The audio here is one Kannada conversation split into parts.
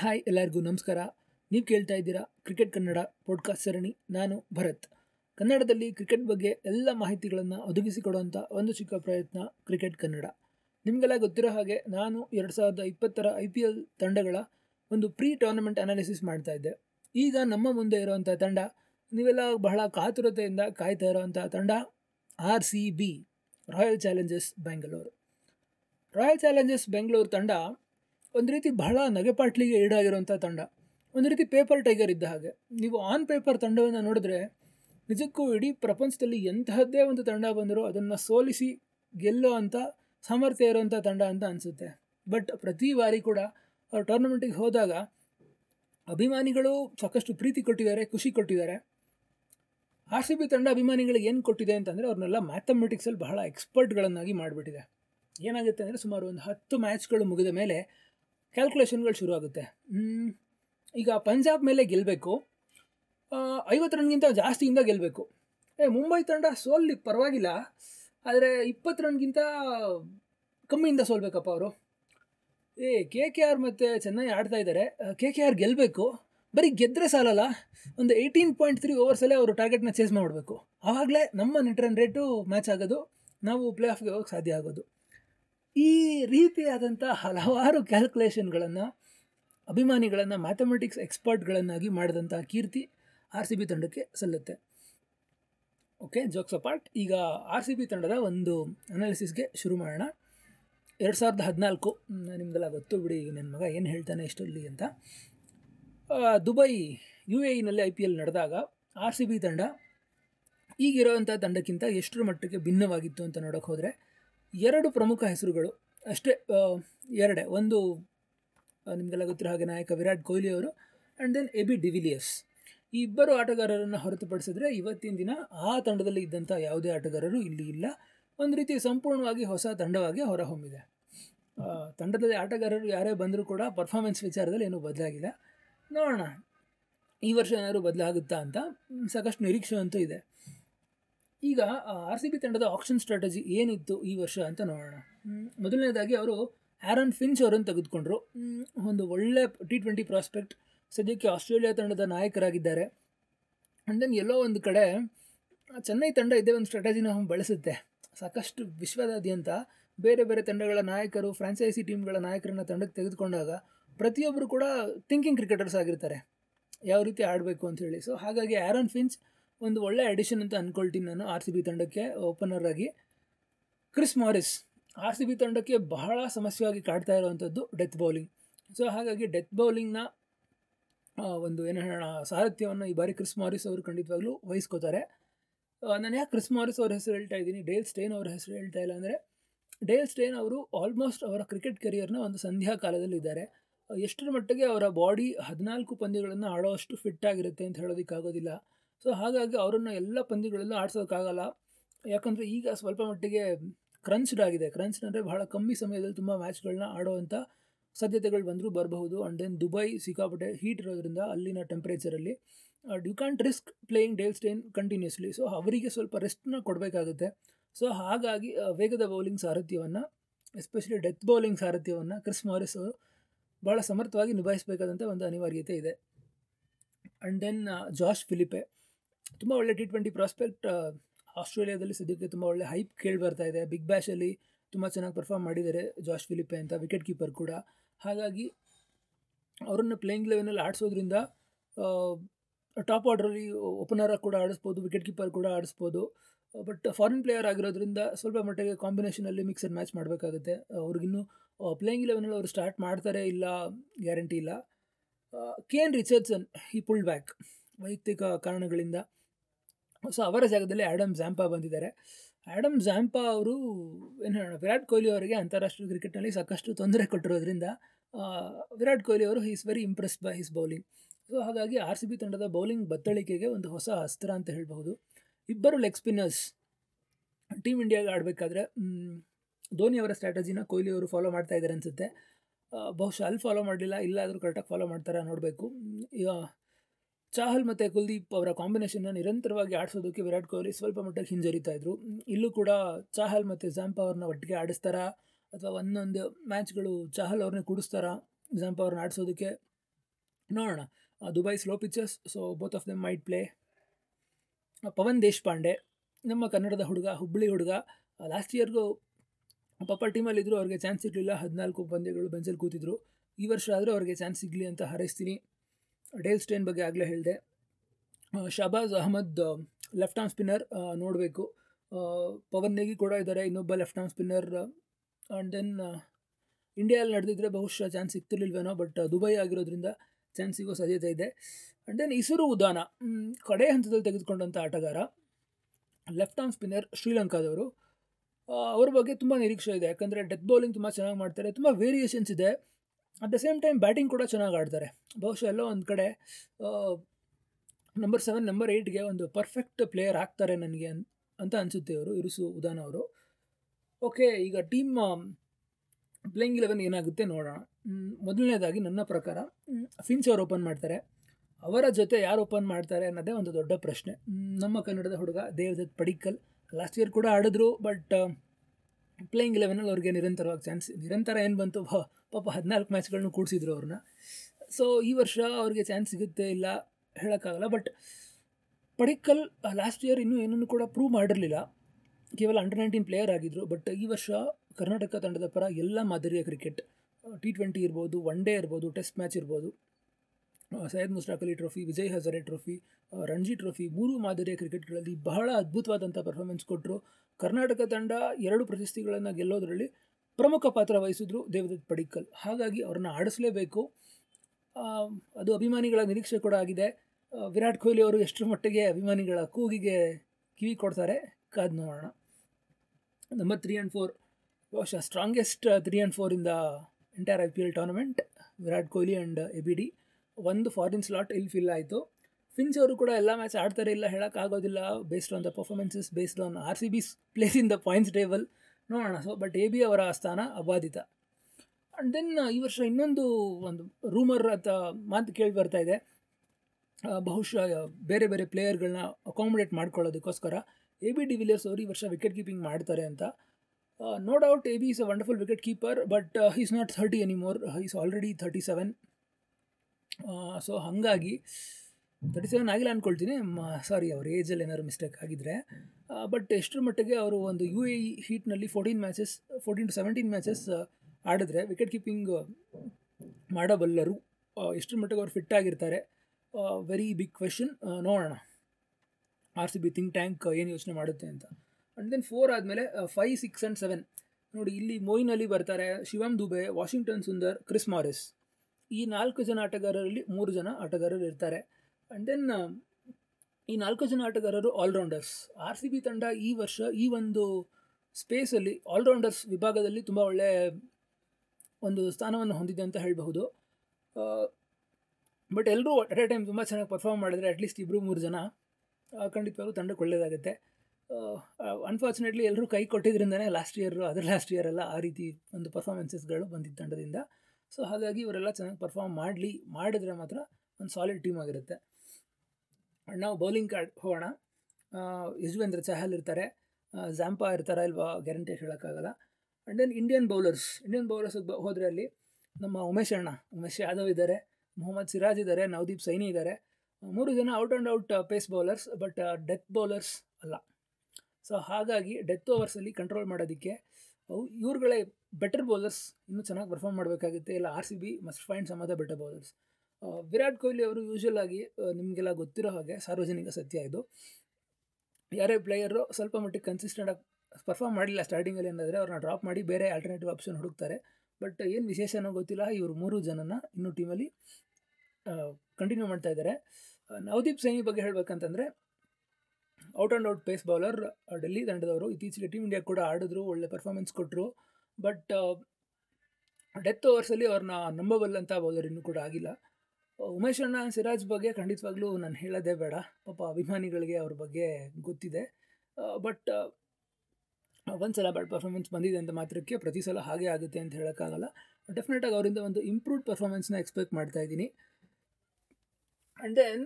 ಹಾಯ್ ಎಲ್ಲರಿಗೂ ನಮಸ್ಕಾರ. ನೀವು ಕೇಳ್ತಾ ಇದ್ದೀರಾ ಕ್ರಿಕೆಟ್ ಕನ್ನಡ ಪಾಡ್ಕಾಸ್ಟ್ ಸರಣಿ. ನಾನು ಭರತ್. ಕನ್ನಡದಲ್ಲಿ ಕ್ರಿಕೆಟ್ ಬಗ್ಗೆ ಎಲ್ಲ ಮಾಹಿತಿಗಳನ್ನು ಒದಗಿಸಿಕೊಡುವಂಥ ಒಂದು ಚಿಕ್ಕ ಪ್ರಯತ್ನ ಕ್ರಿಕೆಟ್ ಕನ್ನಡ. ನಿಮಗೆಲ್ಲ ಗೊತ್ತಿರೋ ಹಾಗೆ ನಾನು ಎರಡು ಸಾವಿರದ ಇಪ್ಪತ್ತರ ಐ ಪಿ ಎಲ್ ತಂಡಗಳ ಒಂದು ಪ್ರೀ ಟೂರ್ನಮೆಂಟ್ ಅನಾಲಿಸಿಸ್ ಮಾಡ್ತಾ ಇದ್ದೆ. ಈಗ ನಮ್ಮ ಮುಂದೆ ಇರುವಂಥ ತಂಡ, ನೀವೆಲ್ಲ ಬಹಳ ಕಾತುರತೆಯಿಂದ ಕಾಯ್ತಾ ಇರೋವಂಥ ತಂಡ R C B Royal Challengers Bengaluru Royal Challengers Bengaluru ತಂಡ ಒಂದು ರೀತಿ ಬಹಳ ನಗೆಪಾಟ್ಲಿಗೆ ಈಡಾಗಿರುವಂಥ ತಂಡ. ಒಂದು ರೀತಿ ಪೇಪರ್ ಟೈಗರ್ ಇದ್ದ ಹಾಗೆ. ನೀವು ಆನ್ ಪೇಪರ್ ತಂಡವನ್ನು ನೋಡಿದ್ರೆ ನಿಜಕ್ಕೂ ಇಡೀ ಪ್ರಪಂಚದಲ್ಲಿ ಎಂತಹದ್ದೇ ಒಂದು ತಂಡ ಬಂದರೂ ಅದನ್ನು ಸೋಲಿಸಿ ಗೆಲ್ಲೋ ಅಂಥ ಸಾಮರ್ಥ್ಯ ಇರುವಂಥ ತಂಡ ಅಂತ ಅನಿಸುತ್ತೆ. ಬಟ್ ಪ್ರತಿ ಬಾರಿ ಕೂಡ ಅವ್ರು ಟೂರ್ನಮೆಂಟಿಗೆ ಹೋದಾಗ ಅಭಿಮಾನಿಗಳು ಸಾಕಷ್ಟು ಪ್ರೀತಿ ಕೊಟ್ಟಿದ್ದಾರೆ, ಖುಷಿ ಕೊಟ್ಟಿದ್ದಾರೆ. ಆರ್ ಸಿ ಬಿ ತಂಡ ಅಭಿಮಾನಿಗಳಿಗೆ ಏನು ಕೊಟ್ಟಿದೆ ಅಂತಂದರೆ ಅವ್ರನ್ನೆಲ್ಲ ಮ್ಯಾಥಮೆಟಿಕ್ಸಲ್ಲಿ ಬಹಳ ಎಕ್ಸ್ಪರ್ಟ್ಗಳನ್ನಾಗಿ ಮಾಡಿಬಿಟ್ಟಿದೆ. ಏನಾಗುತ್ತೆ ಅಂದರೆ ಸುಮಾರು ಒಂದು ಹತ್ತು ಮ್ಯಾಚ್ಗಳು ಮುಗಿದ ಮೇಲೆ ಕ್ಯಾಲ್ಕುಲೇಷನ್ಗಳು ಶುರು ಆಗುತ್ತೆ. ಈಗ ಪಂಜಾಬ್ ಮೇಲೆ ಗೆಲ್ಲಬೇಕು ಐವತ್ತು ರನ್ಗಿಂತ ಜಾಸ್ತಿಯಿಂದ ಗೆಲ್ಲಬೇಕು ಏ, ಮುಂಬೈ ತಂಡ ಸೋಲ್ಲಿ ಪರವಾಗಿಲ್ಲ, ಆದರೆ ಇಪ್ಪತ್ತು ರನ್ಗಿಂತ ಕಮ್ಮಿಯಿಂದ ಸೋಲ್ಬೇಕಪ್ಪ ಅವರು. ಏ, ಕೆ ಕೆ ಆರ್ ಮತ್ತು ಚೆನ್ನೈ ಆಡ್ತಾ ಇದ್ದಾರೆ ಕೆ ಕೆ ಆರ್ ಗೆಲ್ಲಬೇಕು ಬರೀ ಗೆದ್ದರೆ ಸಾಲಲ್ಲ, ಒಂದು ಏಯ್ಟೀನ್ ಪಾಯಿಂಟ್ ತ್ರೀ ಓವರ್ಸಲ್ಲೇ ಅವರು ಟಾರ್ಗೆಟ್ನ ಚೇಸ್ ಮಾಡಬೇಕು. ಆವಾಗಲೇ ನಮ್ಮ ನೆಟ್ ರನ್ ರೇಟು ಮ್ಯಾಚ್ ಆಗೋದು, ನಾವು ಪ್ಲೇ ಆಫ್ಗೆ ಹೋಗೋಕ್ಕೆ ಸಾಧ್ಯ ಆಗೋದು. ಈ ರೀತಿಯಾದಂಥ ಹಲವಾರು ಕ್ಯಾಲ್ಕುಲೇಷನ್ಗಳನ್ನು, ಅಭಿಮಾನಿಗಳನ್ನು, ಮ್ಯಾಥಮೆಟಿಕ್ಸ್ ಎಕ್ಸ್ಪರ್ಟ್ಗಳನ್ನಾಗಿ ಮಾಡಿದಂಥ ಕೀರ್ತಿ ಆರ್ ಸಿ ಬಿ ತಂಡಕ್ಕೆ ಸಲ್ಲುತ್ತೆ. Okay, jokes apart. ಈಗ ಆರ್ ಸಿ ಬಿ ತಂಡದ ಒಂದು ಅನಾಲಿಸಿಸ್ಗೆ ಶುರು ಮಾಡೋಣ. ಎರಡು ಸಾವಿರದ ಹದಿನಾಲ್ಕು ನಿಮಗೆಲ್ಲ ಗೊತ್ತು ಬಿಡಿ ನನ್ನ ಮಗ ಏನು ಹೇಳ್ತಾನೆ ಇಷ್ಟರಲ್ಲಿ ಅಂತ. ದುಬೈ ಯು ಎ ಇನಲ್ಲಿ ಐ ಪಿ ಎಲ್ ನಡೆದಾಗ ಆರ್ ಸಿ ಬಿ ತಂಡ ಈಗಿರೋವಂಥ ತಂಡಕ್ಕಿಂತ ಎಷ್ಟರ ಮಟ್ಟಕ್ಕೆ ಭಿನ್ನವಾಗಿತ್ತು ಅಂತ ನೋಡೋಕೆ ಹೋದರೆ ಎರಡು ಪ್ರಮುಖ ಹೆಸರುಗಳು. ಅಷ್ಟೇ ಎರಡೇ. ಒಂದು ನಿಮಗೆಲ್ಲ ಗೊತ್ತಿರೋ ಹಾಗೆ ನಾಯಕ ವಿರಾಟ್ ಕೊಹ್ಲಿ ಅವರು and then A B de Villiers ಈ ಇಬ್ಬರು ಆಟಗಾರರನ್ನು ಹೊರತುಪಡಿಸಿದ್ರೆ ಇವತ್ತಿನ ದಿನ ಆ ತಂಡದಲ್ಲಿ ಇದ್ದಂಥ ಯಾವುದೇ ಆಟಗಾರರು ಇಲ್ಲಿ ಇಲ್ಲ. ಒಂದು ರೀತಿ ಸಂಪೂರ್ಣವಾಗಿ ಹೊಸ ತಂಡವಾಗಿ ಹೊರಹೊಮ್ಮಿದೆ. ತಂಡದಲ್ಲಿ ಆಟಗಾರರು ಯಾರೇ ಬಂದರೂ ಕೂಡ ಪರ್ಫಾರ್ಮೆನ್ಸ್ ವಿಚಾರದಲ್ಲಿ ಏನೂ ಬದಲಾಗಿಲ್ಲ. ನೋಡೋಣ, ಈ ವರ್ಷ ಏನಾದರೂ ಬದಲಾಗುತ್ತಾ ಅಂತ. ಸಾಕಷ್ಟು ನಿರೀಕ್ಷೆ ಅಂತೂ ಇದೆ. ಈಗ ಆರ್ ಸಿ ಬಿ ತಂಡದ ಆಕ್ಷನ್ ಸ್ಟ್ರಾಟಜಿ ಏನಿತ್ತು ಈ ವರ್ಷ ಅಂತ ನೋಡೋಣ. ಮೊದಲನೇದಾಗಿ ಅವರು ಆ್ಯರನ್ ಫಿಂಚ್ ಅವರನ್ನು ತೆಗೆದುಕೊಂಡ್ರು. ಒಂದು ಒಳ್ಳೆ ಟಿ ಟ್ವೆಂಟಿ ಪ್ರಾಸ್ಪೆಕ್ಟ್ ಸದ್ಯಕ್ಕೆ ಆಸ್ಟ್ರೇಲಿಯಾ ತಂಡದ ನಾಯಕರಾಗಿದ್ದಾರೆ. ಆ್ಯಂಡ್ ದೆನ್ ಎಲ್ಲೋ ಒಂದು ಕಡೆ, ಚೆನ್ನೈ ತಂಡ ಇದೇ ಒಂದು ಸ್ಟ್ರಾಟಜಿನ ಬಳಸುತ್ತೆ. ಸಾಕಷ್ಟು ವಿಶ್ವದಾದ್ಯಂತ ಬೇರೆ ಬೇರೆ ತಂಡಗಳ ನಾಯಕರು ಫ್ರಾಂಚೈಸಿ ಟೀಮ್ಗಳ ನಾಯಕರನ್ನ ತಂಡಕ್ಕೆ ತೆಗೆದುಕೊಂಡಾಗ ಪ್ರತಿಯೊಬ್ಬರು ಕೂಡ ಥಿಂಕಿಂಗ್ ಕ್ರಿಕೆಟರ್ಸ್ ಆಗಿರ್ತಾರೆ. ಯಾವ ರೀತಿ ಆಡಬೇಕು ಅಂತ ಹೇಳಿ. ಸೊ ಹಾಗಾಗಿ ಆ್ಯರನ್ ಫಿನ್ಚ್ ಒಂದು ಒಳ್ಳೆ ಅಡಿಷನ್ ಅಂತ ಅಂದ್ಕೊಳ್ತೀನಿ ನಾನು ಆರ್ ಸಿ ಬಿ ತಂಡಕ್ಕೆ ಓಪನರ್ ಆಗಿ. Chris Morris R C B ತಂಡಕ್ಕೆ ಬಹಳ ಸಮಸ್ಯೆಯಾಗಿ ಕಾಡ್ತಾ ಇರುವಂಥದ್ದು ಡೆತ್ ಬೌಲಿಂಗ್ ಸೊ ಹಾಗಾಗಿ ಡೆತ್ ಬೌಲಿಂಗ್ನ ಒಂದು ಏನು ಹೇಳೋಣ, ಸಾರಥ್ಯವನ್ನು ಈ ಬಾರಿ ಕ್ರಿಸ್ ಮಾರಿಸ್ ಅವರು ಖಂಡಿತವಾಗ್ಲೂ ವಹಿಸ್ಕೋತಾರೆ. ನಾನು ಯಾಕೆ ಕ್ರಿಸ್ ಮಾರಿಸ್ ಅವ್ರ ಹೆಸರು ಹೇಳ್ತಾ ಇದ್ದೀನಿ? ಡೇಲ್ ಸ್ಟೇನ್ ಅವ್ರ ಹೆಸರು ಹೇಳ್ತಾ ಇಲ್ಲ ಅಂದರೆ ಡೇಲ್ ಸ್ಟೇನ್ ಅವರು ಆಲ್ಮೋಸ್ಟ್ ಅವರ ಕ್ರಿಕೆಟ್ ಕೆರಿಯರ್ನ ಒಂದು ಸಂಧ್ಯಾ ಕಾಲದಲ್ಲಿದ್ದಾರೆ. ಎಷ್ಟರ ಮಟ್ಟಿಗೆ ಅವರ ಬಾಡಿ ಹದಿನಾಲ್ಕು ಪಂದ್ಯಗಳನ್ನು ಆಡೋಷ್ಟು ಫಿಟ್ ಆಗಿರುತ್ತೆ ಅಂತ ಹೇಳೋದಕ್ಕಾಗೋದಿಲ್ಲ. ಸೊ ಹಾಗಾಗಿ ಅವರನ್ನು ಎಲ್ಲ ಪಂದ್ಯಗಳಲ್ಲೂ ಆಡ್ಸೋಕ್ಕಾಗಲ್ಲ. ಯಾಕಂದರೆ ಈಗ ಸ್ವಲ್ಪ ಮಟ್ಟಿಗೆ ಕ್ರಂಚ್ಡ್ ಆಗಿದೆ. ಕ್ರಂಚ್ಡ್ ಅಂದರೆ ಬಹಳ ಕಮ್ಮಿ ಸಮಯದಲ್ಲಿ ತುಂಬ ಮ್ಯಾಚ್ಗಳನ್ನ ಆಡೋವಂಥ ಸಾಧ್ಯತೆಗಳು ಬಂದರೂ ಬರಬಹುದು. ಆ್ಯಂಡ್ ದೆನ್ ದುಬೈ ಸಿಕ್ಕಾಪಟ್ಟೆ ಹೀಟ್ ಇರೋದ್ರಿಂದ ಅಲ್ಲಿನ ಟೆಂಪ್ರೇಚರಲ್ಲಿ you can't risk playing Dale Steyn continuously so ಅವರಿಗೆ ಸ್ವಲ್ಪ ರೆಸ್ಟ್ನ ಕೊಡಬೇಕಾಗುತ್ತೆ. ಸೊ ಹಾಗಾಗಿ ವೇಗದ ಬೌಲಿಂಗ್ ಸಾರಥ್ಯವನ್ನು ಎಸ್ಪೆಷಲಿ ಡೆತ್ ಬೌಲಿಂಗ್ ಸಾರಥ್ಯವನ್ನು ಕ್ರಿಸ್ ಮಾರಿಸ್ ಅವರು ಭಾಳ ಸಮರ್ಥವಾಗಿ ನಿಭಾಯಿಸಬೇಕಾದಂಥ ಒಂದು ಅನಿವಾರ್ಯತೆ ಇದೆ. ಆ್ಯಂಡ್ ದೆನ್ ಜಾಶ್ ಫಿಲಿಪೆ ತುಂಬ ಒಳ್ಳೆ ಟಿ ಟ್ವೆಂಟಿ ಪ್ರಾಸ್ಪೆಕ್ಟ್ ಆಸ್ಟ್ರೇಲಿಯಾದಲ್ಲಿ ಸದ್ಯಕ್ಕೆ ತುಂಬ ಒಳ್ಳೆ ಹೈಪ್ ಕೇಳಿ ಬರ್ತಾ ಇದೆ. ಬಿಗ್ ಬ್ಯಾಶಲ್ಲಿ ತುಂಬ ಚೆನ್ನಾಗಿ ಪರ್ಫಾರ್ಮ್ ಮಾಡಿದ್ದಾರೆ ಜಾಶ್ ಫಿಲಿಪೆ ಅಂತ ವಿಕೆಟ್ ಕೀಪರ್ ಕೂಡ. ಹಾಗಾಗಿ ಅವರನ್ನು ಪ್ಲೇಯಿಂಗ್ ಲೆವೆನಲ್ಲಿ ಆಡಿಸೋದ್ರಿಂದ ಟಾಪ್ ಆರ್ಡ್ರಲ್ಲಿ ಓಪನರಾಗಿ ಕೂಡ ಆಡಿಸ್ಬೋದು ವಿಕೆಟ್ ಕೀಪರ್ ಕೂಡ ಆಡಿಸ್ಬೋದು. ಬಟ್ ಫಾರಿನ್ ಪ್ಲೇಯರ್ ಆಗಿರೋದ್ರಿಂದ ಸ್ವಲ್ಪ ಮಟ್ಟಿಗೆ ಕಾಂಬಿನೇಷನಲ್ಲಿ ಮಿಕ್ಸ್ ಆ್ಯಂಡ್ ಮ್ಯಾಚ್ ಮಾಡಬೇಕಾಗುತ್ತೆ. ಅವ್ರಿಗಿನ್ನೂ ಪ್ಲೇಯಿಂಗ್ ಲೆವೆನಲ್ಲಿ ಅವರು ಸ್ಟಾರ್ಟ್ ಮಾಡ್ತಾರೆ ಇಲ್ಲ ಗ್ಯಾರಂಟಿ ಇಲ್ಲ. ಕೆ ಎನ್ ರಿಚರ್ಡ್ಸನ್ ಈ ಪುಲ್ ಬ್ಯಾಕ್ ವೈಯಕ್ತಿಕ ಕಾರಣಗಳಿಂದ ಸೊ ಅವರ ಜಾಗದಲ್ಲಿ ಆ್ಯಡಮ್ ಝ್ಯಾಂಪಾ ಬಂದಿದ್ದಾರೆ. ಆ್ಯಡಮ್ ಝ್ಯಾಂಪಾ ಅವರು, ಏನು ಹೇಳೋಣ, ವಿರಾಟ್ ಕೊಹ್ಲಿ ಅವರಿಗೆ ಅಂತಾರಾಷ್ಟ್ರೀಯ ಕ್ರಿಕೆಟ್ನಲ್ಲಿ ಸಾಕಷ್ಟು ತೊಂದರೆ ಕೊಟ್ಟಿರೋದ್ರಿಂದ ವಿರಾಟ್ ಕೊಹ್ಲಿ ಅವರು is very impressed by his bowling so ಹಾಗಾಗಿ ಆರ್ ಸಿ ಬಿ ತಂಡದ ಬೌಲಿಂಗ್ ಬತ್ತಳಿಕೆಗೆ ಒಂದು ಹೊಸ ಅಸ್ತ್ರ ಅಂತ ಹೇಳ್ಬೋದು ಇಬ್ಬರು ಲೆಗ್ ಸ್ಪಿನ್ನರ್ಸ್ ಟೀಮ್ ಇಂಡಿಯಾಗೆ ಆಡಬೇಕಾದ್ರೆ ಧೋನಿ ಅವರ ಸ್ಟ್ರಾಟಜಿನ ಕೊಹ್ಲಿ ಅವರು ಫಾಲೋ ಮಾಡ್ತಾ ಇದ್ದಾರೆ ಅನಿಸುತ್ತೆ. ಬಹುಶಃ ಅಲ್ಲಿ ಫಾಲೋ ಮಾಡಲಿಲ್ಲ, ಇಲ್ಲಾದರೂ ಕರೆಕ್ಟಾಗಿ ಫಾಲೋ ಮಾಡ್ತಾರೆ ನೋಡಬೇಕು. ಚಾಹಲ್ ಮತ್ತು ಕುಲ್ದೀಪ್ ಅವರ ಕಾಂಬಿನೇಷನ್ನ ನಿರಂತರವಾಗಿ ಆಡಿಸೋದಕ್ಕೆ ವಿರಾಟ್ ಕೊಹ್ಲಿ ಸ್ವಲ್ಪ ಮಟ್ಟಿಗೆ ಹಿಂಜರಿತಾ ಇದ್ರು. ಇಲ್ಲೂ ಕೂಡ ಚಾಹಲ್ ಮತ್ತು ಝಾಂಪಾ ಅವ್ರನ್ನ ಒಟ್ಟಿಗೆ ಆಡಿಸ್ತಾರಾ. ಅಥವಾ ಒಂದೊಂದು ಮ್ಯಾಚ್ಗಳು ಚಾಹಲ್ ಅವ್ರನ್ನೇ ಕೂಡಿಸ್ತಾರಾ ಝಾಂಪಾ ಅವ್ರನ್ನ ಆಡಿಸೋದಕ್ಕೆ. ನೋಡೋಣ. Dubai slow pitchers so both of them might play Pavan Deshpande, ನಮ್ಮ ಕನ್ನಡದ ಹುಡುಗ, ಹುಬ್ಬಳ್ಳಿ ಹುಡುಗ ಲಾಸ್ಟ್ ಇಯರ್ಗೂ ಪಾಪ ಟೀಮಲ್ಲಿದ್ದರು ಅವ್ರಿಗೆ ಚಾನ್ಸ್ ಸಿಗಲಿಲ್ಲ. ಹದಿನಾಲ್ಕು ಪಂದ್ಯಗಳು ಬೆಂಚಲ್ಲಿ ಕೂತಿದ್ರು. ಈ ವರ್ಷ ಆದರೂ ಅವ್ರಿಗೆ ಚಾನ್ಸ್ ಸಿಗಲಿ ಅಂತ ಹಾರೈಸ್ತೀನಿ. ಡೇಲ್ ಸ್ಟೇನ್ ಬಗ್ಗೆ ಆಗಲೇ ಹೇಳಿದೆ. Shahbaz Ahmed left arm spinner ನೋಡಬೇಕು. ಪವನ್ ನೇಗಿ ಕೂಡ ಇದ್ದಾರೆ ಇನ್ನೊಬ್ಬ left arm spinner and then ಇಂಡಿಯಾದಲ್ಲಿ ನಡೆದಿದ್ದರೆ ಬಹುಶಃ ಚಾನ್ಸ್ ಸಿಗ್ತಿರ್ಲಿಲ್ವೇನೋ ಬಟ್ ದುಬೈ ಆಗಿರೋದ್ರಿಂದ ಚಾನ್ಸ್ ಸಿಗೋ ಸಾಧ್ಯತೆ ಇದೆ. ಆ್ಯಂಡ್ ದೆನ್ ಇಸುರು ಉದಾನ ಕಡೆ ಹಂತದಲ್ಲಿ ತೆಗೆದುಕೊಂಡಂಥ ಆಟಗಾರ. ಲೆಫ್ಟ್ ಆರ್ಮ್ ಸ್ಪಿನ್ನರ್ ಶ್ರೀಲಂಕಾದವರು. ಅವ್ರ ಬಗ್ಗೆ ತುಂಬ ನಿರೀಕ್ಷೆ ಇದೆ, ಯಾಕಂದರೆ ಡೆತ್ ಬೌಲಿಂಗ್ ತುಂಬ ಚೆನ್ನಾಗಿ ಮಾಡ್ತಾರೆ, ತುಂಬ ವೇರಿಯೇಷನ್ಸ್ ಇದೆ. At the same time batting ಕೂಡ ಚೆನ್ನಾಗಿ ಆಡ್ತಾರೆ. ಬಹುಶಃ ಎಲ್ಲೋ ಒಂದು ಕಡೆ ನಂಬರ್ ಸೆವೆನ್ ನಂಬರ್ ಏಯ್ಟ್ಗೆ ಒಂದು ಪರ್ಫೆಕ್ಟ್ ಪ್ಲೇಯರ್ ಆಗ್ತಾರೆ ನನಗೆ ಅಂತ ಅನಿಸುತ್ತೆ ಅವರು ಇರುಸು ಉದಾನ್ ಅವರು. ಓಕೆ ಈಗ ಟೀಮ್ ಪ್ಲೇಯಿಂಗ್ ಇಲೆವೆನ್ ಏನಾಗುತ್ತೆ ನೋಡೋಣ. ಮೊದಲನೇದಾಗಿ ನನ್ನ ಪ್ರಕಾರ ಫಿನ್ಸ್ ಅವರು ಓಪನ್ ಮಾಡ್ತಾರೆ. ಅವರ ಜೊತೆ ಯಾರು ಓಪನ್ ಮಾಡ್ತಾರೆ ಅನ್ನೋದೇ ಒಂದು ದೊಡ್ಡ ಪ್ರಶ್ನೆ. ನಮ್ಮ ಕನ್ನಡದ ಹುಡುಗ ದೇವದತ್ ಪಡಿಕ್ಕಲ್ ಲಾಸ್ಟ್ ಇಯರ್ ಕೂಡ ಆಡಿದ್ರು ಬಟ್ ಪ್ಲೇಯಿಂಗ್ ಇಲೆವೆನಲ್ಲಿ ಅವ್ರಿಗೆ ನಿರಂತರವಾಗಿ ಚಾನ್ಸ್ ನಿರಂತರ ಏನು ಬಂತು? ಪಾಪ ಹದಿನಾಲ್ಕು ಮ್ಯಾಚ್ಗಳನ್ನು ಕೂಡಿಸಿದ್ರು ಅವ್ರನ್ನ. ಸೊ ಈ ವರ್ಷ ಅವ್ರಿಗೆ ಚಾನ್ಸ್ ಸಿಗುತ್ತೆ ಇಲ್ಲ ಹೇಳೋಕ್ಕಾಗಲ್ಲ ಬಟ್ ಪಡಿಕಲ್ ಲಾಸ್ಟ್ ಇಯರ್ ಇನ್ನೂ ಏನನ್ನು ಕೂಡ ಪ್ರೂವ್ ಮಾಡಿರಲಿಲ್ಲ. ಕೇವಲ ಅಂಡರ್ ನೈನ್ಟೀನ್ ಪ್ಲೇಯರ್ ಆಗಿದ್ದರು ಬಟ್ ಈ ವರ್ಷ ಕರ್ನಾಟಕ ತಂಡದ ಪರ ಎಲ್ಲ ಮಾದರಿಯ ಕ್ರಿಕೆಟ್ ಟಿ ಟ್ವೆಂಟಿ ಇರ್ಬೋದು ಒನ್ ಡೇ ಇರ್ಬೋದು ಟೆಸ್ಟ್ ಮ್ಯಾಚ್ ಇರ್ಬೋದು. Syed Mushtaq Ali trophy, Vijay Hazare trophy Ranji trophy, ಮೂರು ಮಾದರಿಯ ಕ್ರಿಕೆಟ್ಗಳಲ್ಲಿ ಬಹಳ ಅದ್ಭುತವಾದಂಥ ಪರ್ಫಾರ್ಮೆನ್ಸ್ ಕೊಟ್ಟರು ಕರ್ನಾಟಕ ತಂಡ ಎರಡು ಪ್ರಶಸ್ತಿಗಳನ್ನು ಗೆಲ್ಲೋದರಲ್ಲಿ ಪ್ರಮುಖ ಪಾತ್ರ ವಹಿಸಿದ್ರು ದೇವದತ್ ಪಡಿಕ್ಕಲ್. ಹಾಗಾಗಿ ಅವ್ರನ್ನ ಆಡಿಸಲೇಬೇಕು. ಅದು ಅಭಿಮಾನಿಗಳ ನಿರೀಕ್ಷೆ ಕೂಡ ಆಗಿದೆ. ವಿರಾಟ್ ಕೊಹ್ಲಿ ಅವರು ಎಷ್ಟರ ಮಟ್ಟಿಗೆ ಅಭಿಮಾನಿಗಳ ಕೂಗಿಗೆ ಕಿವಿ ಕೊಡ್ತಾರೆ? ಕಾದು ನೋಡೋಣ. ನಂಬರ್ ತ್ರೀ ಆ್ಯಂಡ್ ಫೋರ್ ಬಹುಶಃ strongest three and four in the entire I P L tournament Virat Kohli and A B D ಒಂದು ಫಾರಿನ್ ಸ್ಲಾಟ್ ಇಲ್ಲಿ ಫಿಲ್ ಆಯಿತು. ಫಿನ್ಸ್ ಅವರು ಕೂಡ ಎಲ್ಲ ಮ್ಯಾಚ್ ಆಡ್ತಾರೆ ಇಲ್ಲ ಹೇಳೋಕ್ಕಾಗೋದಿಲ್ಲ based on the performances based on R C B place in the points table ನೋಡೋಣ. ಸೊ ಬಟ್ ಎ ಬಿ ಅವರ ಸ್ಥಾನ ಅಬಾಧಿತ. ಆ್ಯಂಡ್ ದೆನ್ ಈ ವರ್ಷ ಇನ್ನೊಂದು ಒಂದು ರೂಮರ್ ಅಂತ ಮಾತು ಕೇಳಿ ಬರ್ತಾ ಇದೆ. ಬಹುಶಃ ಬೇರೆ ಬೇರೆ ಪ್ಲೇಯರ್ಗಳನ್ನ ಅಕಾಮಿಡೇಟ್ ಮಾಡ್ಕೊಳ್ಳೋದಕ್ಕೋಸ್ಕರ ಎ ಬಿ ಡಿ ವಿಲಿಯರ್ಸ್ ಅವರು ಈ ವರ್ಷ ವಿಕೆಟ್ ಕೀಪಿಂಗ್ ಮಾಡ್ತಾರೆ ಅಂತ. No doubt A B is a wonderful wicket keeper but is not thirty anymore is already thirty seven so ಹಾಗಾಗಿ ತರ್ಟಿ ಸೆವೆನ್ ಆಗಿಲ್ಲ ಅಂದ್ಕೊಳ್ತೀನಿ ಸಾರಿ ಅವ್ರ ಏಜಲ್ಲಿ ಏನಾದ್ರು ಮಿಸ್ಟೇಕ್ ಆಗಿದ್ದರೆ ಬಟ್ ಎಷ್ಟರ ಮಟ್ಟಿಗೆ ಅವರು ಒಂದು U A E ಹೀಟ್ನಲ್ಲಿ fourteen matches fourteen to seventeen matches ಆಡಿದ್ರೆ ವಿಕೆಟ್ ಕೀಪಿಂಗ್ ಮಾಡಬಲ್ಲರು ಎಷ್ಟರ ಮಟ್ಟಿಗೆ ಅವ್ರು ಫಿಟ್ ಆಗಿರ್ತಾರೆ ವೆರಿ ಬಿಗ್ ಕ್ವೆಶನ್ ನೋಡೋಣ. R C B think tank ಏನು ಯೋಚನೆ ಮಾಡುತ್ತೆ ಅಂತ. ಆ್ಯಂಡ್ ದೆನ್ ಫೋರ್ ಆದಮೇಲೆ ಫೈವ್ ಸಿಕ್ಸ್ ಆ್ಯಂಡ್ ಸೆವೆನ್ ನೋಡಿ, ಇಲ್ಲಿ ಮೊಯಿನ್ ಅಲಿ ಬರ್ತಾರೆ Shivam Dube Washington Sundar Chris Morris ಈ ನಾಲ್ಕು ಜನ ಆಟಗಾರರಲ್ಲಿ ಮೂರು ಜನ ಆಟಗಾರರು ಇರ್ತಾರೆ. ಆ್ಯಂಡ್ ದೆನ್ ಈ ನಾಲ್ಕು ಜನ ಆಟಗಾರರು ಆಲ್ರೌಂಡರ್ಸ್ ಆರ್ ಸಿ ಬಿ ತಂಡ ಈ ವರ್ಷ ಈ ಒಂದು ಸ್ಪೇಸಲ್ಲಿ ಆಲ್ರೌಂಡರ್ಸ್ ವಿಭಾಗದಲ್ಲಿ ತುಂಬ ಒಳ್ಳೆಯ ಒಂದು ಸ್ಥಾನವನ್ನು ಹೊಂದಿದೆ ಅಂತ ಹೇಳಬಹುದು. ಬಟ್ ಎಲ್ಲರೂ ಅಟ್ ಎ ಟೈಮ್ ತುಂಬ ಚೆನ್ನಾಗಿ ಪರ್ಫಾರ್ಮ್ ಮಾಡಿದರೆ ಅಟ್ಲೀಸ್ಟ್ ಇಬ್ಬರು ಮೂರು ಜನ ಖಂಡಿತವಾಗ್ಲೂ ತಂಡಕ್ಕೆ ಒಳ್ಳೆಯದಾಗುತ್ತೆ ಅನ್ಫಾರ್ಚುನೇಟ್ಲಿ ಎಲ್ಲರೂ ಕೈ ಕೊಟ್ಟಿದ್ರಿಂದನೇ ಲಾಸ್ಟ್ ಇಯರು ಅದರ್ ಲಾಸ್ಟ್ ಇಯರೆಲ್ಲ ಆ ರೀತಿ ಒಂದು ಪರ್ಫಾರ್ಮೆನ್ಸಸ್ಗಳು ಬಂದಿದ್ದ ತಂಡದಿಂದ. ಸೊ ಹಾಗಾಗಿ ಇವರೆಲ್ಲ ಚೆನ್ನಾಗಿ ಪರ್ಫಾರ್ಮ್ ಮಾಡಲಿ, ಮಾಡಿದ್ರೆ ಮಾತ್ರ ಒಂದು ಸಾಲಿಡ್ ಟೀಮ್ ಆಗಿರುತ್ತೆ. ನಾವು ಬೌಲಿಂಗ್ ಕಾರ್ಡ್ ಹೋಗೋಣ. ಯಜುವೇಂದ್ರ ಚಹಲ್ ಇರ್ತಾರೆ. ಝಾಂಪಾ ಇರ್ತಾರೆ ಇಲ್ವಾ ಗ್ಯಾರಂಟಿ ಹೇಳೋಕ್ಕಾಗಲ್ಲ. And then Indian bowlers Indian ಬೌಲರ್ಸಿಗೆ ಹೋದರೆ ಅಲ್ಲಿ ನಮ್ಮ ಉಮೇಶ್ ಅಣ್ಣ, ಉಮೇಶ್ ಯಾದವ್ ಇದ್ದಾರೆ, ಮೊಹಮ್ಮದ್ ಸಿರಾಜ್ ಇದ್ದಾರೆ, ನವದೀಪ್ ಸೈನಿ ಇದ್ದಾರೆ. ಮೂರು ಜನ out and out pace bowlers but death bowlers ಅಲ್ಲ. ಸೊ ಹಾಗಾಗಿ ಡೆತ್ ಓವರ್ಸಲ್ಲಿ ಕಂಟ್ರೋಲ್ ಮಾಡೋದಕ್ಕೆ ಅವು ಇವ್ರುಗಳೇ ಬೆಟರ್ ಬೌಲರ್ಸ್ ಇನ್ನೂ ಚೆನ್ನಾಗಿ ಪರ್ಫಾರ್ಮ್ ಮಾಡಬೇಕಾಗುತ್ತೆ. ಇಲ್ಲ R C B must find some other better bowlers Virat Kohli ಅವರು ಯೂಶ್ವಲ್ ಆಗಿ ನಿಮಗೆಲ್ಲ ಗೊತ್ತಿರೋ ಹಾಗೆ ಸಾರ್ವಜನಿಕ ಸತ್ಯ ಇದು. ಯಾರೇ ಪ್ಲೇಯರು ಸ್ವಲ್ಪ ಮಟ್ಟಿಗೆ ಕನ್ಸಿಸ್ಟೆಂಟಾಗಿ ಪರ್ಫಾರ್ಮ್ ಮಾಡಿಲ್ಲ ಸ್ಟಾರ್ಟಿಂಗಲ್ಲಿ ಏನಾದರೆ ಅವ್ರನ್ನ ಡ್ರಾಪ್ ಮಾಡಿ ಬೇರೆ ಆಲ್ಟರ್ನೇಟಿವ್ ಆಪ್ಷನ್ ಹುಡುಕ್ತಾರೆ. ಬಟ್ ಏನು ವಿಶೇಷನೋ ಗೊತ್ತಿಲ್ಲ, ಇವರು ಮೂರು ಜನನ ಇನ್ನೂ ಟೀಮಲ್ಲಿ ಕಂಟಿನ್ಯೂ ಮಾಡ್ತಾ ಇದ್ದಾರೆ. ನವದೀಪ್ ಸೈನಿ ಬಗ್ಗೆ ಹೇಳಬೇಕಂತಂದರೆ out and out pace bowler Delhi ತಂಡದವರು ಇತ್ತೀಚೆಗೆ ಟೀಮ್ ಇಂಡಿಯಾ ಕೂಡ ಆಡಿದ್ರು, ಒಳ್ಳೆ ಪರ್ಫಾರ್ಮೆನ್ಸ್ ಕೊಟ್ಟರು ಬಟ್ ಡೆತ್ ಓವರ್ಸಲ್ಲಿ ಅವ್ರನ್ನ ನಂಬಬಲ್ಲಂಥ ಬೌಲರ್ ಇನ್ನೂ ಕೂಡ ಆಗಿಲ್ಲ. ಉಮೇಶ್ ಅಣ್ಣ, ಸಿರಾಜ್ ಬಗ್ಗೆ ಖಂಡಿತವಾಗ್ಲೂ ನಾನು ಹೇಳೋದೇ ಬೇಡ. ಪಾಪ ಅಭಿಮಾನಿಗಳಿಗೆ ಅವ್ರ ಬಗ್ಗೆ ಗೊತ್ತಿದೆ. ಬಟ್ ಒಂದು ಸಲ ಬ್ಯಾಡ್ ಪರ್ಫಾರ್ಮೆನ್ಸ್ ಬಂದಿದೆ ಅಂತ ಮಾತ್ರಕ್ಕೆ ಪ್ರತಿ ಸಲ ಹಾಗೆ ಆಗುತ್ತೆ ಅಂತ ಹೇಳೋಕ್ಕಾಗಲ್ಲ. ಡೆಫಿನೆಟಾಗಿ ಅವರಿಂದ ಒಂದು ಇಂಪ್ರೂವ್ಡ್ ಪರ್ಫಾರ್ಮೆನ್ಸ್ನ ಎಕ್ಸ್ಪೆಕ್ಟ್ ಮಾಡ್ತಾ ಇದ್ದೀನಿ. ಆ್ಯಂಡ್ ದೆನ್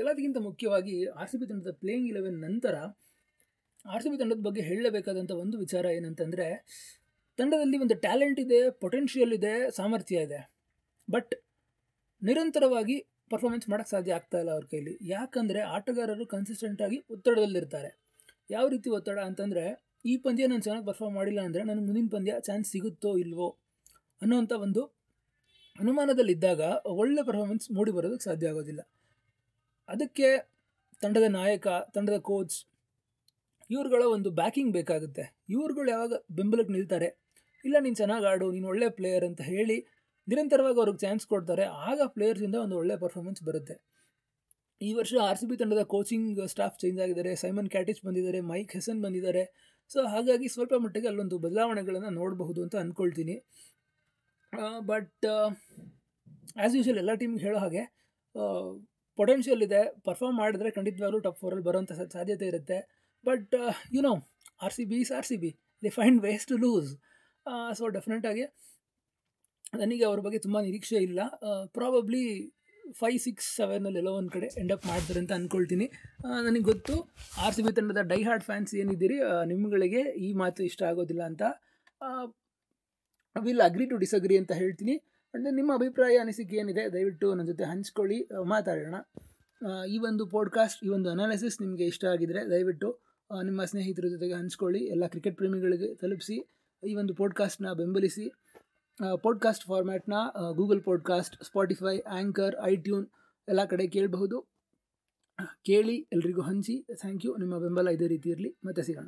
ಎಲ್ಲದಕ್ಕಿಂತ ಮುಖ್ಯವಾಗಿ ಆರ್ ಸಿ ಬಿ ತಂಡದ ಪ್ಲೇಯಿಂಗ್ ಇಲೆವೆನ್ ನಂತರ ಆರ್ ಸಿ ಬಿ ತಂಡದ ಬಗ್ಗೆ ಹೇಳಲೇಬೇಕಾದಂಥ ಒಂದು ವಿಚಾರ ಏನಂತಂದರೆ, ತಂಡದಲ್ಲಿ ಒಂದು ಟ್ಯಾಲೆಂಟ್ ಇದೆ ಪೊಟೆನ್ಷಿಯಲ್ ಇದೆ, ಸಾಮರ್ಥ್ಯ ಇದೆ. ಬಟ್ ನಿರಂತರವಾಗಿ ಪರ್ಫಾರ್ಮೆನ್ಸ್ ಮಾಡೋಕ್ಕೆ ಸಾಧ್ಯ ಆಗ್ತಾ ಇಲ್ಲ ಅವ್ರ ಕೈಲಿ. ಯಾಕಂದರೆ ಆಟಗಾರರು ಕನ್ಸಿಸ್ಟೆಂಟಾಗಿ ಒತ್ತಡದಲ್ಲಿರ್ತಾರೆ. ಯಾವ ರೀತಿ ಒತ್ತಡ ಅಂತಂದರೆ, ಈ ಪಂದ್ಯ ನಾನು ಚೆನ್ನಾಗಿ ಪರ್ಫಾರ್ಮ್ ಮಾಡಿಲ್ಲ ಅಂದರೆ, ನನಗೆ ಮುಂದಿನ ಪಂದ್ಯ ಚಾನ್ಸ್ ಸಿಗುತ್ತೋ ಇಲ್ವೋ ಅನ್ನೋವಂಥ ಒಂದು ಅನುಮಾನದಲ್ಲಿದ್ದಾಗ ಒಳ್ಳೆ ಪರ್ಫಾರ್ಮೆನ್ಸ್ ಮೂಡಿ ಬರೋದಕ್ಕೆ ಸಾಧ್ಯ ಆಗೋದಿಲ್ಲ. ಅದಕ್ಕೆ ತಂಡದ ನಾಯಕ, ತಂಡದ ಕೋಚ್ ಇವ್ರುಗಳ ಒಂದು ಬ್ಯಾಕಿಂಗ್ ಬೇಕಾಗುತ್ತೆ. ಇವ್ರುಗಳು ಯಾವಾಗ ಬೆಂಬಲಕ್ಕೆ ನಿಲ್ತಾರೆ? ಇಲ್ಲ, ನೀನು ಚೆನ್ನಾಗಿ ಆಡು, ನೀನು ಒಳ್ಳೆ ಪ್ಲೇಯರ್ ಅಂತ ಹೇಳಿ ನಿರಂತರವಾಗಿ ಅವ್ರಿಗೆ ಚಾನ್ಸ್ ಕೊಡ್ತಾರೆ. ಆಗ ಪ್ಲೇಯರ್ಸಿಂದ ಒಂದು ಒಳ್ಳೆ ಪರ್ಫಾರ್ಮೆನ್ಸ್ ಬರುತ್ತೆ. ಈ ವರ್ಷ ಆರ್ ಸಿ ಬಿ ತಂಡದ ಕೋಚಿಂಗ್ ಸ್ಟಾಫ್ ಚೇಂಜ್ ಆಗಿದ್ದಾರೆ. ಸೈಮನ್ ಕ್ಯಾಟಿಚ್ ಬಂದಿದ್ದಾರೆ ಮೈಕ್ ಹೆಸನ್ ಬಂದಿದ್ದಾರೆ. ಸೊ ಹಾಗಾಗಿ ಸ್ವಲ್ಪ ಮಟ್ಟಿಗೆ ಅಲ್ಲೊಂದು ಬದಲಾವಣೆಗಳನ್ನು ನೋಡಬಹುದು ಅಂತ ಅಂದ್ಕೊಳ್ತೀನಿ ಬಟ್ ಆ್ಯಸ್ ಯೂಶಲ್ ಎಲ್ಲ ಟೀಮ್ಗೆ ಹೇಳೋ ಹಾಗೆ ಪೊಟೆನ್ಷಿಯಲ್ ಇದೆ. ಪರ್ಫಾರ್ಮ್ ಮಾಡಿದ್ರೆ ಖಂಡಿತವಾಗ್ಲೂ ಟಾಪ್ ಫೋರಲ್ಲಿ ಬರೋಂಥ ಸಾಧ್ಯತೆ ಇರುತ್ತೆ. But you know R C B is R C B the find ways to lose so ಡೆಫಿನೆಟಾಗಿ ನನಗೆ ಅವ್ರ ಬಗ್ಗೆ ತುಂಬ ನಿರೀಕ್ಷೆ ಇಲ್ಲ. ಪ್ರಾಬಬ್ಲಿ ಫೈ ಸಿಕ್ಸ್ ಸೆವೆನಲ್ಲಿ ಎಲ್ಲೋ ಒಂದು ಕಡೆ ಎಂಡಪ್ ಮಾಡ್ತಾರೆ ಅಂತ ಅಂದ್ಕೊಳ್ತೀನಿ ನನಗೆ ಗೊತ್ತು ಆರ್ ಸಿ ಬಿ ತಂಡದ ಡೈ ಹಾರ್ಡ್ ಫ್ಯಾನ್ಸ್ ಏನಿದ್ದೀರಿ ನಿಮ್ಮಗಳಿಗೆ ಈ ಮಾತು ಇಷ್ಟ ಆಗೋದಿಲ್ಲ ಅಂತ. ವಿಲ್ ಅಗ್ರಿ ಟು ಡಿಸಗ್ರಿ ಅಂತ ಹೇಳ್ತೀನಿ. ಅಂದರೆ ನಿಮ್ಮ ಅಭಿಪ್ರಾಯ, ಅನಿಸಿಕೆ ಏನಿದೆ, ದಯವಿಟ್ಟು ನನ್ನ ಜೊತೆ ಹಂಚ್ಕೊಳ್ಳಿ ಮಾತಾಡೋಣ. ಈ ಒಂದು ಪಾಡ್ಕಾಸ್ಟ್ ಈ ಒಂದು ಅನಾಲಿಸಿಸ್ ನಿಮಗೆ ಇಷ್ಟ ಆಗಿದರೆ ದಯವಿಟ್ಟು ನಿಮ್ಮ ಸ್ನೇಹಿತರ ಜೊತೆಗೆ ಹಂಚ್ಕೊಳ್ಳಿ, ಎಲ್ಲ ಕ್ರಿಕೆಟ್ ಪ್ರೇಮಿಗಳಿಗೆ ತಲುಪಿಸಿ, ಈ ಒಂದು ಪಾಡ್ಕಾಸ್ಟ್ನ ಬೆಂಬಲಿಸಿ podcast ಫಾರ್ಮ್ಯಾಟ್ನ Google podcast Spotify anchor iTunes ಎಲ್ಲ ಕಡೆ ಕೇಳಬಹುದು. ಕೇಳಿ, ಎಲ್ರಿಗೂ ಹಂಚಿ ಥ್ಯಾಂಕ್ ಯು ನಿಮ್ಮ ಬೆಂಬಲ ಇದೇ ರೀತಿ ಇರಲಿ. ಮತ್ತೆ ಸಿಗೋಣ.